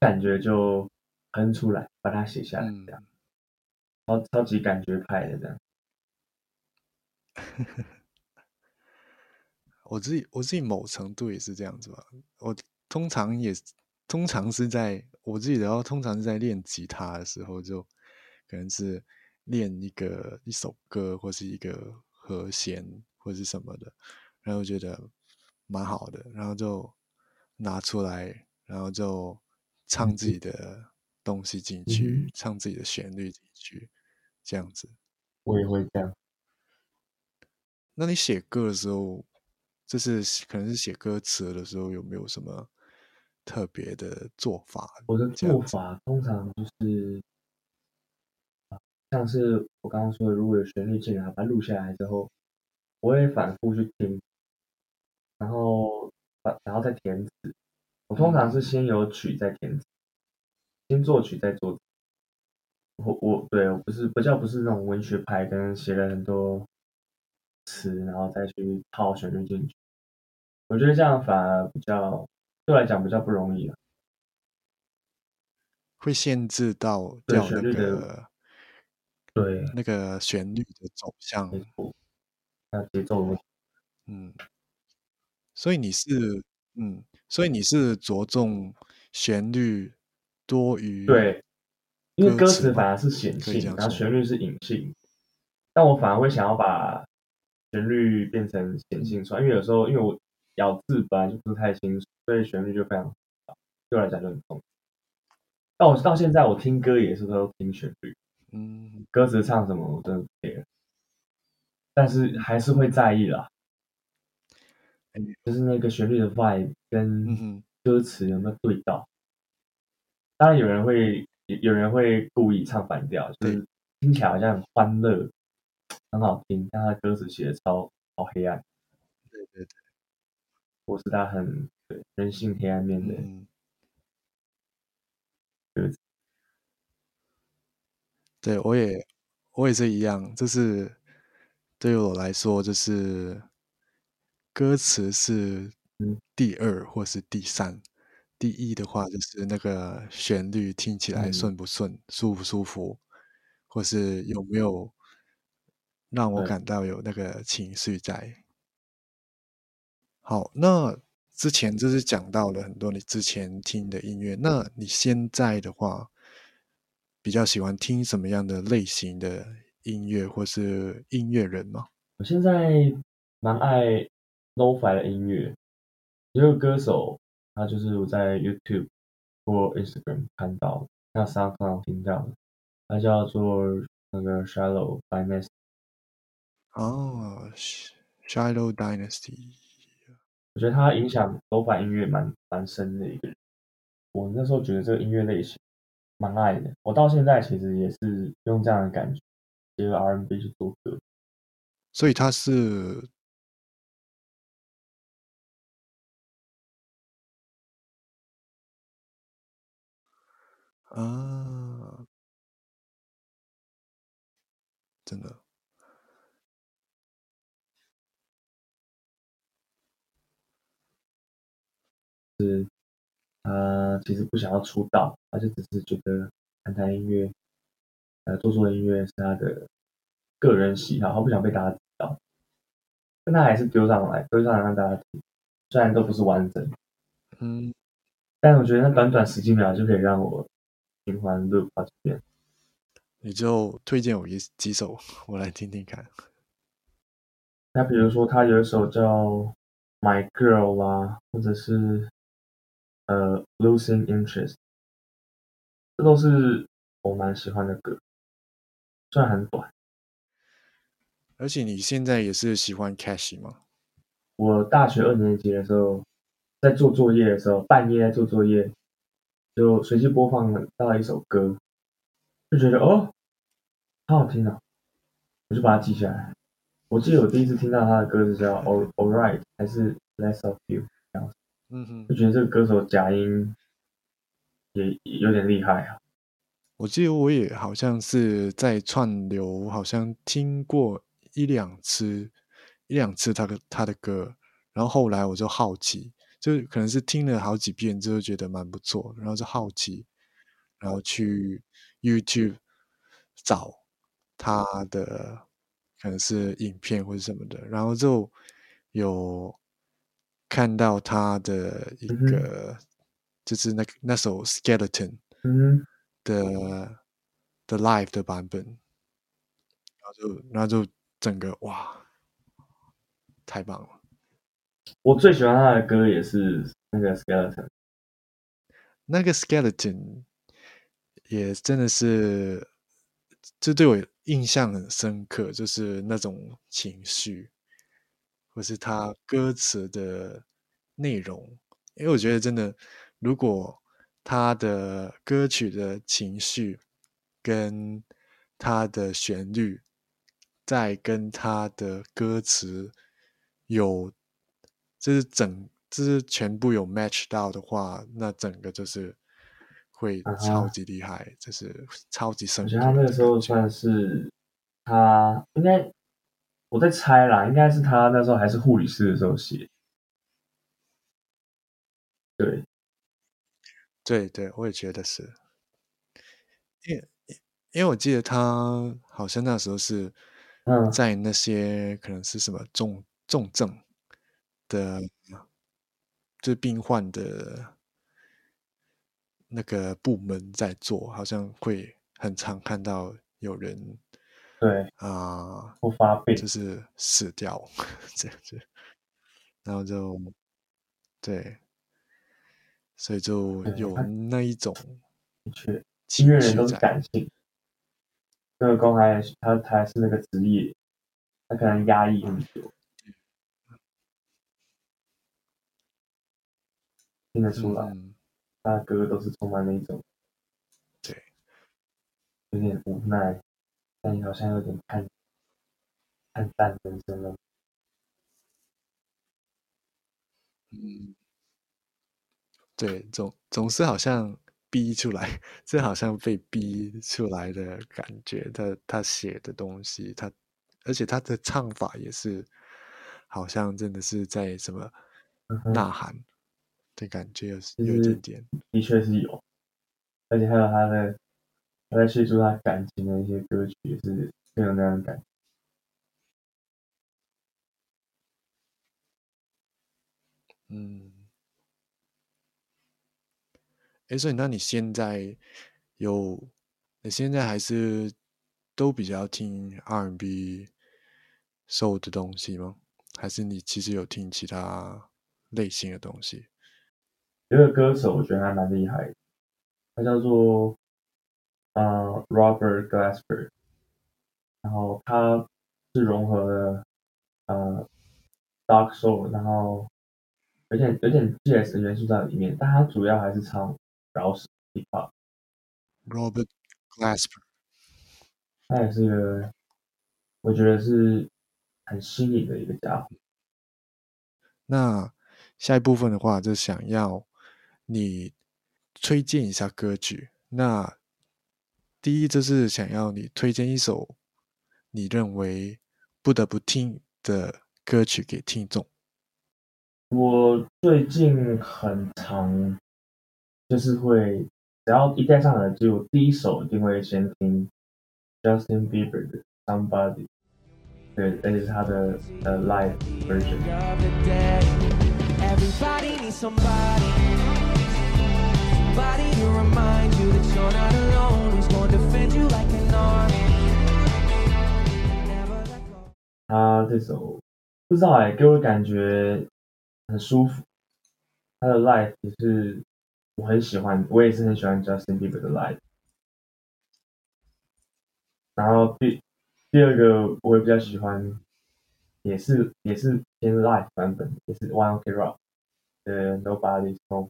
Speaker 3: 感觉就哼出来，把它写下来，
Speaker 1: 嗯
Speaker 3: 这样，超超级感觉派的这样。
Speaker 1: 我自己我自己某程度也是这样子吧。我通常也通常是在我自己的话，通常是在练吉他的时候，就可能是练一个一首歌或是一个和弦或是什么的，然后觉得蛮好的，然后就拿出来，然后就唱自己的东西进去，
Speaker 3: 嗯
Speaker 1: 唱自己的旋律进去，这样子。
Speaker 3: 我也会这样。
Speaker 1: 那你写歌的时候，就是可能是写歌词的时候，有没有什么特别的做法？
Speaker 3: 我的做法通常就是，像是我刚刚说的，如果有旋律进来，把它录下来之后，我会反复去听，然后然后再填词。我通常是先有曲再填词，先作曲再作词。我我对我不是不叫不是那种文学派，跟写了很多词，然后再去套旋律进去。我觉得这样反而比较对我来讲比较不容易啊。
Speaker 1: 会限制到
Speaker 3: 对
Speaker 1: 掉那
Speaker 3: 旋律的
Speaker 1: 个
Speaker 3: 对，
Speaker 1: 那个旋律的走向。
Speaker 3: 那节奏
Speaker 1: 嗯，所以你是嗯，所以你是着重旋律多于
Speaker 3: 对，因为歌
Speaker 1: 词
Speaker 3: 反而是显性，然后旋律是隐性，但我反而会想要把旋律变成显性出来，因为有时候因为我咬字本来就不是太清楚，所以旋律就非常对我来讲就很重。但我到现在我听歌也是都听旋律，
Speaker 1: 嗯
Speaker 3: 歌词唱什么我真的不 care，但是还是会在意啦，就是那个旋律的 vibe
Speaker 1: 嗯
Speaker 3: 跟歌词有没有对到。当然有人会有人会故意唱反调，就是听起来好像很欢乐，很好听，但他歌词写的超超黑暗，
Speaker 1: 对对对，
Speaker 3: 我是他很对人性黑暗面的
Speaker 1: 嗯。
Speaker 3: 歌词。
Speaker 1: 对我也我也是一样，就是对于我来说，就是歌词是
Speaker 3: 嗯。
Speaker 1: 第二或是第三，第一的话就是那个旋律听起来
Speaker 3: 嗯
Speaker 1: 顺不顺、舒不舒服，或是有没有让我感到有那个情绪在。好，那之前就是讲到了很多你之前听的音乐，那你现在的话，比较喜欢听什么样的类型的音乐，或是音乐人吗？
Speaker 3: 我现在蛮爱 lo-fi 的音乐，有个歌手，他就是我在 YouTube 或 Instagram 看到，那 SoundCloud 听到的，他叫做那个 Shallow Dynasty。
Speaker 1: 哦，Sh-，Shiloh Dynasty，
Speaker 3: 我觉得他影响 lo-fi 音乐蛮蛮深的一个人。我那时候觉得这个音乐类型蛮爱的，我到现在其实也是用这样的感觉，结合 R&B 去做歌。
Speaker 1: 所以他是啊，真的，是
Speaker 3: 他其实不想要出道，他就只是觉得弹弹音乐，呃，做做音乐是他的个人喜好，他不想被大家知道。但他还是丢上来，丢上来让大家听，虽然都不是完整，
Speaker 1: 嗯，
Speaker 3: 但我觉得那短短十几秒就可以让我循环 loop 好几遍。
Speaker 1: 你就推荐我一几首，我来听听看。
Speaker 3: 那比如说他有一首叫《My Girl》啦，或者是呃《Losing Interest》，这都是我蛮喜欢的歌，虽然很短。
Speaker 1: 而且你现在也是喜欢 Cash 吗？
Speaker 3: 我大学二年级的时候，在做作业的时候，半夜在做作业，就随机播放到一首歌，就觉得哦，好好听啊，我就把它记下来。我记得我第一次听到他的歌是叫《All All Right》还是《Less of You》，
Speaker 1: 嗯哼
Speaker 3: 就，觉得这个歌手假音也也有点厉害啊。
Speaker 1: 我记得我也好像是在串流，好像听过一两次，一两次他的他的歌，然后后来我就好奇，就可能是听了好几遍之后觉得蛮不错，然后就好奇，然后去 YouTube 找他的可能是影片或者什么的，然后就有看到他的一个，就是那那首 Skeleton。
Speaker 3: 嗯，
Speaker 1: 的的 live 的版本，然后就然后就整个哇，太棒了！
Speaker 3: 我最喜欢他的歌也是那个 Skeleton，
Speaker 1: 那个 skeleton 也真的是，这对我印象很深刻，就是那种情绪，或是他歌词的内容，因为我觉得真的，如果他的歌曲的情绪跟他的旋律，再跟他的歌词有，就是整这是全部有 match 到的话，那整个就是会超级厉害，就是超级深刻
Speaker 3: 我觉得他那个时候算是他应该，我在猜啦，应该是他那时候还是护理师的时候写。对，
Speaker 1: 对对，我也觉得是，因为因为我记得他好像那时候是
Speaker 3: 嗯。
Speaker 1: 在那些可能是什么重重症的，就是病患的那个部门在做，好像会很常看到有人
Speaker 3: 对，
Speaker 1: 啊、
Speaker 3: 或发病，
Speaker 1: 就是死掉 这样子，然后就对，所以就有那一种
Speaker 3: 的确，
Speaker 1: 情
Speaker 3: 音乐人都是。感性。那个公还他他还是那个职业，他可能压抑很久，听得出来，
Speaker 1: 嗯，
Speaker 3: 他的歌都是充满了一种
Speaker 1: 对，
Speaker 3: 有点无奈，但好像有点看看淡人生了。
Speaker 1: 嗯，对，总总是好像逼出来，这好像被逼出来的感觉。他他写的东西，他而且他的唱法也是，好像真的是在什么呐喊的感觉，有
Speaker 3: 其
Speaker 1: 有一
Speaker 3: 实
Speaker 1: 点点。
Speaker 3: 的确是有，而且还有他的他在叙述他感情的一些歌曲也是更有那样的感觉。
Speaker 1: 嗯，哎，所以那你现在有，你现在还是都比较听 R&B、soul 的东西吗？还是你其实有听其他类型的东西？
Speaker 3: 有一个歌手我觉得还蛮厉害的，他叫做呃 Robert Glasper，然后他是融合了呃 Dark Soul，然后有点有点 jazz 的元素在里面，但他主要还是唱饶舌 hip hop。
Speaker 1: Robert Glasper，
Speaker 3: 他也是一个，我觉得是很新颖的一个家伙。
Speaker 1: 那下一部分的话，就想要你推荐一下歌曲。那第一就是想要你推荐一首你认为不得不听的歌曲给听众。
Speaker 3: 我最近很常就是会，只要一戴上耳机，我第一首一定会先听 Justin Bieber 的 Somebody，对，而且是他的呃 live version。
Speaker 2: Somebody. Somebody to remind you that you're not alone. Who's gonna defend you like an army? Never let go.
Speaker 3: 他这首不知道哎、给我感觉很舒服。他的 life 也是我很喜欢，我也是很喜欢 Justin Bieber 的 life。然后第第二个我也比较喜欢，也是也是偏 life 版本，也是 One Ok Rock 的 Nobody's Home。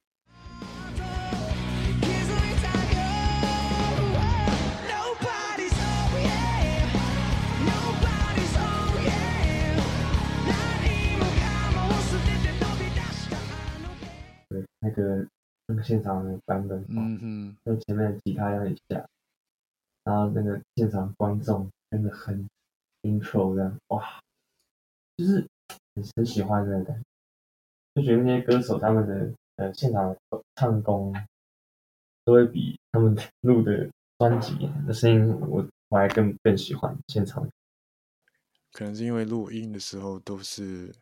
Speaker 3: 现场的版本，
Speaker 1: 嗯嗯，
Speaker 3: 就前面的吉他要一下，然后那个现场观众真的很 intro 这样，哇，就是很很喜欢那个感觉，就觉得那些歌手他们的呃现场的唱功都会比他们录的专辑的声音我我还更更喜欢现场。
Speaker 1: 可能是因为录音的时候都是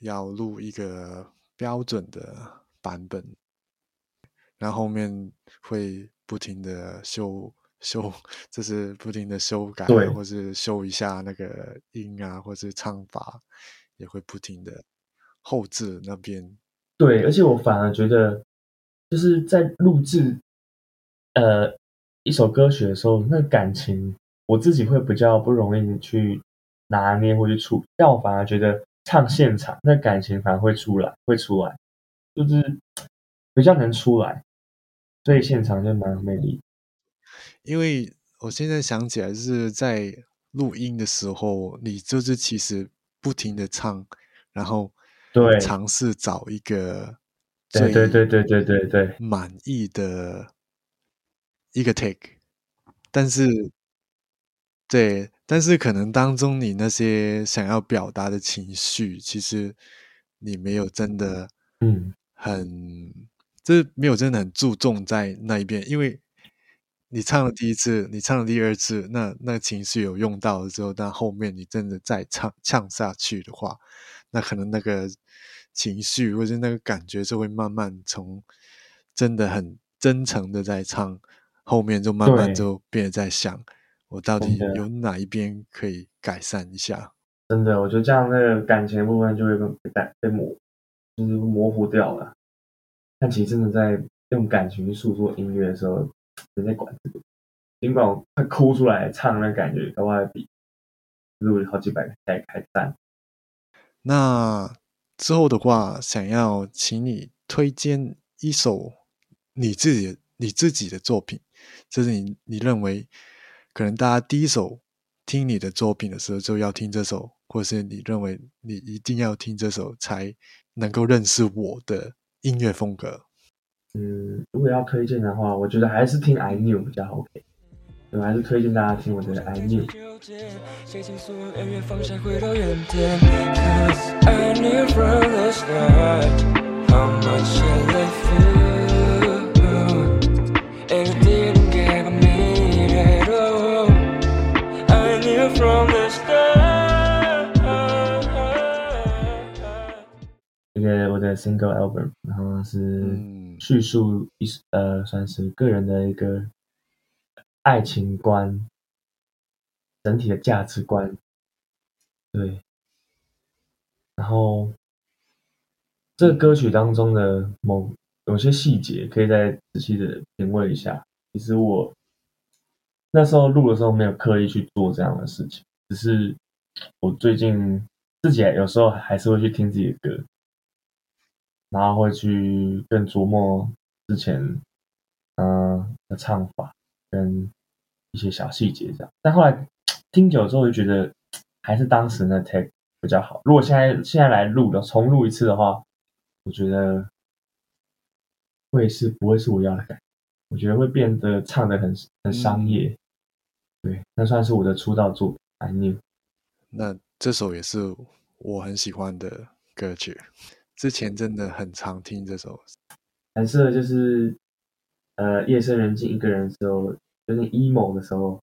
Speaker 1: 要录一个标准的版本，然后后面会不停的修修，就是不停的修改啊，
Speaker 3: 对
Speaker 1: 或是修一下那个音啊，或是唱法，也会不停的后置那边。
Speaker 3: 对，而且我反而觉得，就是在录制呃一首歌曲的时候，那感情我自己会比较不容易去拿捏或去处理，但我反而觉得唱现场那感情反而会出来，会出来，就是比较能出来，所以现场就蛮有魅力。
Speaker 1: 因为我现在想起来是在录音的时候，你就是其实不停的唱，然后
Speaker 3: 对。
Speaker 1: 尝试找一个
Speaker 3: 对对对对对对对，
Speaker 1: 满意的一个 take，但是对，但是可能当中你那些想要表达的情绪，其实你没有真的
Speaker 3: 嗯，
Speaker 1: 很，就是没有真的很注重在那一边，因为你唱了第一次，你唱了第二次，那那情绪有用到了之后，那后面你真的再唱唱下去的话，那可能那个情绪或者那个感觉就会慢慢从真的很真诚的在唱，后面就慢慢就变得在想，我到底有哪一边可以改善一下？
Speaker 3: 真的，我觉得这样那个感情的部分就会被被被模，就是模糊掉了。但其实真的在用感情去诉说音乐的时候，人在管这个？尽管我快哭出来唱那感觉，搞不好还比录好几百个还还赞。
Speaker 1: 那之后的话，想要请你推荐一首你自己你自己的作品，就是你你认为可能大家第一首听你的作品的时候就要听这首，或是你认为你一定要听这首才能够认识我的音乐风格。
Speaker 3: 嗯，如果要推荐的话，我觉得还是听 I Knew 比较 OK。我还是推荐大家听我的 I Knew。
Speaker 2: 谁倾诉恩怨放下回到原点？Cause I knew from the start how much I love
Speaker 3: 这个我的 single album，然后是
Speaker 1: 嗯
Speaker 3: 叙述一呃算是个人的一个爱情观，整体的价值观，对。然后这个歌曲当中的某有些细节，可以再仔细的品味一下。其实我那时候录的时候没有刻意去做这样的事情，只是我最近自己有时候还是会去听自己的歌，然后会去更琢磨之前嗯、呃的唱法跟一些小细节这样。但后来听久之后，就觉得还是当时那 take 比较好。如果现在现在来录的重录一次的话，我觉得会是不会是我要的感觉？我觉得会变得唱的很很商业。对，那算是我的出道作品。I knew。
Speaker 1: 那这首也是我很喜欢的歌曲，之前真的很常听这首。
Speaker 3: 很适合就是呃夜深人静一个人的时候，有点 emo 的时候，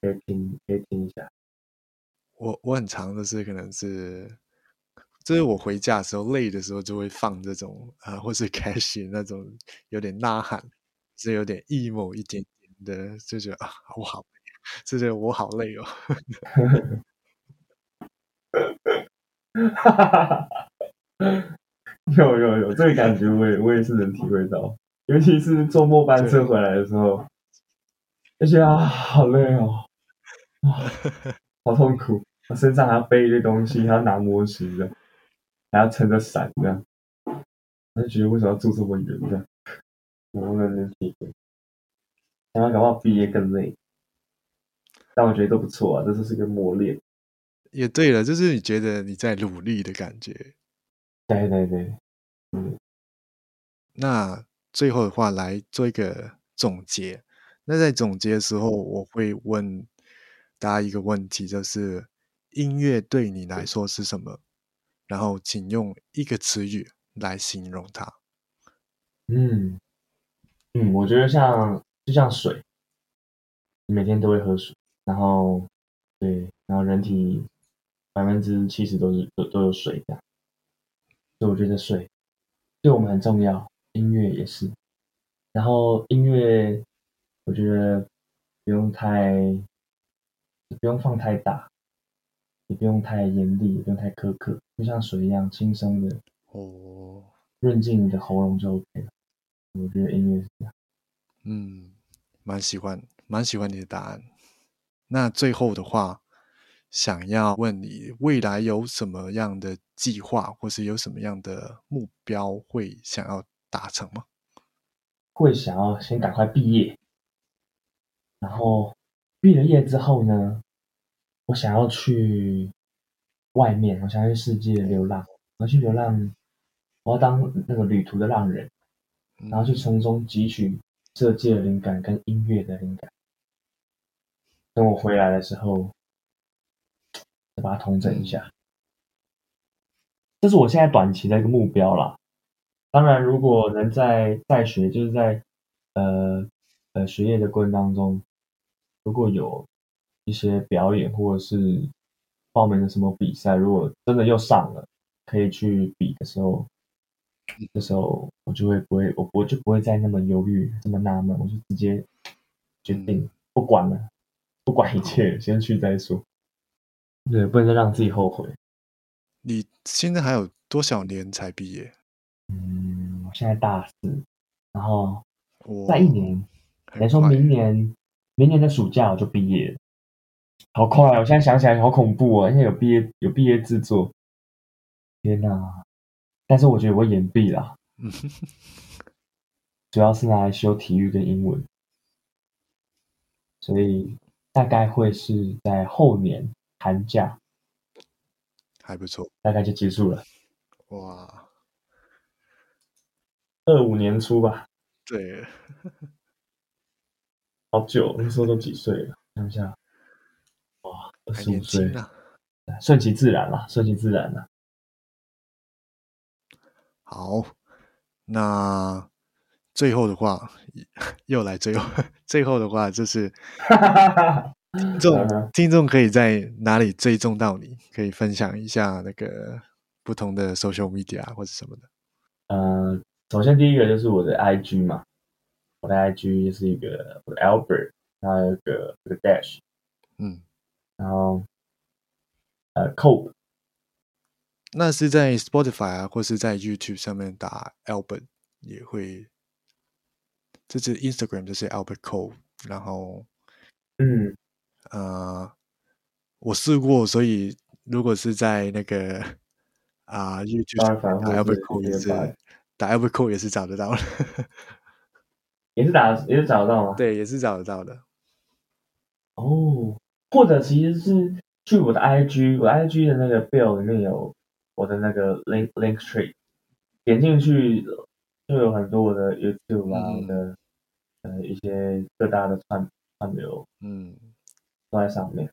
Speaker 3: 可以听可以听一下。
Speaker 1: 我我很常的是可能是，就是我回家的时候累的时候就会放这种啊、或是 Cash 那种有点呐喊，是有点 emo 一点点的，就觉得啊我好累，就觉得我好累哦。
Speaker 3: 有有有，这个感觉我也我也是能体会到，尤其是坐末班车回来的时候，而且啊好累哦，哇，好痛苦，我身上还要背一堆东西，还要拿模型的，还要撑着伞这样，我就觉得为什么要住这么远这样，我能能体会，想要搞不好毕业更累，但我觉得都不错啊，这就是个磨练，
Speaker 1: 也对了，就是你觉得你在努力的感觉。
Speaker 3: 对对对，嗯
Speaker 1: 那最后的话来做一个总结。那在总结的时候，我会问大家一个问题，就是音乐对你来说是什么？然后请用一个词语来形容它。
Speaker 3: 嗯嗯，我觉得像就像水，每天都会喝水，然后对，然后人体百分之七十都是都都有水这样，所以我觉得水对我们很重要，音乐也是。然后音乐，我觉得不用太不用放太大，也不用太严厉，也不用太苛刻，就像水一样轻松的
Speaker 1: 哦，
Speaker 3: 润进你的喉咙就 OK 了。我觉得音乐是这样。
Speaker 1: 嗯，蛮喜欢，蛮喜欢你的答案。那最后的话，想要问你未来有什么样的计划，或是有什么样的目标会想要达成吗？
Speaker 3: 会想要先赶快毕业，然后毕了业之后呢，我想要去外面，我想要去世界流浪，我要去流浪，我要当那个旅途的浪人，然后去从中汲取设计的灵感跟音乐的灵感。等我回来的时候，再把它统整一下。这是我现在短期的一个目标啦。当然，如果能在在学，就是在呃呃学业的过程当中，如果有一些表演或者是报名的什么比赛，如果真的又上了，可以去比的时候，这时候我就会不会我我就不会再那么犹豫，这么纳闷，我就直接决定不管了，不管一切，先去再说。对，不能再让自己后悔。
Speaker 1: 你现在还有多少年才毕业？
Speaker 3: 嗯，我现在大四，然后
Speaker 1: 我
Speaker 3: 再一年，
Speaker 1: 很
Speaker 3: 等于说明年明年的暑假我就毕业了，好快啊！我现在想起来好恐怖啊，因为有毕业有毕业制作，天哪！但是我觉得我延毕啦，
Speaker 1: 嗯
Speaker 3: 主要是拿来修体育跟英文，所以大概会是在后年寒假
Speaker 1: 还不错
Speaker 3: 大概就结束了，
Speaker 1: 哇，
Speaker 3: 二五年初吧，
Speaker 1: 对，
Speaker 3: 好久，那时候都几岁了？想一下，哇，二
Speaker 1: 还
Speaker 3: 十五岁
Speaker 1: 年轻，啊。
Speaker 3: 顺其自然啦，顺其自然啦。
Speaker 1: 好，那最后的话，又来最后，最后的话就是 听众听众可以在哪里追踪到你？可以分享一下那个不同的 social media 或者什么的。
Speaker 3: 呃，首先第一个就是我的 IG 嘛，我的 IG 就是一个我的 Albert，还有一个一个 dash，
Speaker 1: 嗯，
Speaker 3: 然后呃 Cope，
Speaker 1: 那是在 Spotify 啊，或是在 YouTube 上面打 Albert 也会，这是 Instagram 就是 Albert Cole，然后
Speaker 3: 嗯，
Speaker 1: 呃，我试过，所以如果是在那个啊、YouTube 上面
Speaker 3: Spotify
Speaker 1: 打
Speaker 3: 或者
Speaker 1: Albert Cole 也是打 Albert Cole 也是找得到的，
Speaker 3: 也是打也是找得到吗？
Speaker 1: 对，也是找得到的。
Speaker 3: 哦，或者其实是去我的 IG，我 IG 的那个 bill 里面有我的那个 link link tree，点进去就有很多我的 YouTube 啊，
Speaker 1: 嗯
Speaker 3: 我的呃一些各大的串串流
Speaker 1: 嗯，
Speaker 3: 都在上面，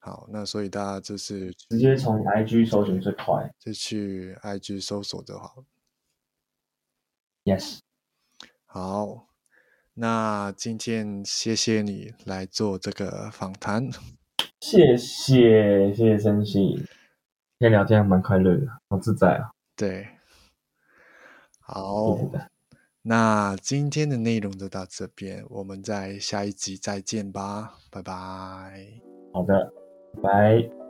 Speaker 1: 好，那所以大家就是
Speaker 3: 直接从 IG 搜寻最快。
Speaker 1: 就去 IG 搜索就好。
Speaker 3: Yes，
Speaker 1: 好，那今天谢谢你来做这个访谈。
Speaker 3: 谢谢谢谢森信，今天聊天还蛮快乐的，好自在啊，
Speaker 1: 对，好
Speaker 3: 谢，谢的，
Speaker 1: 那今天的内容就到这边，我们在下一集再见吧，拜拜。
Speaker 3: 好的，拜拜。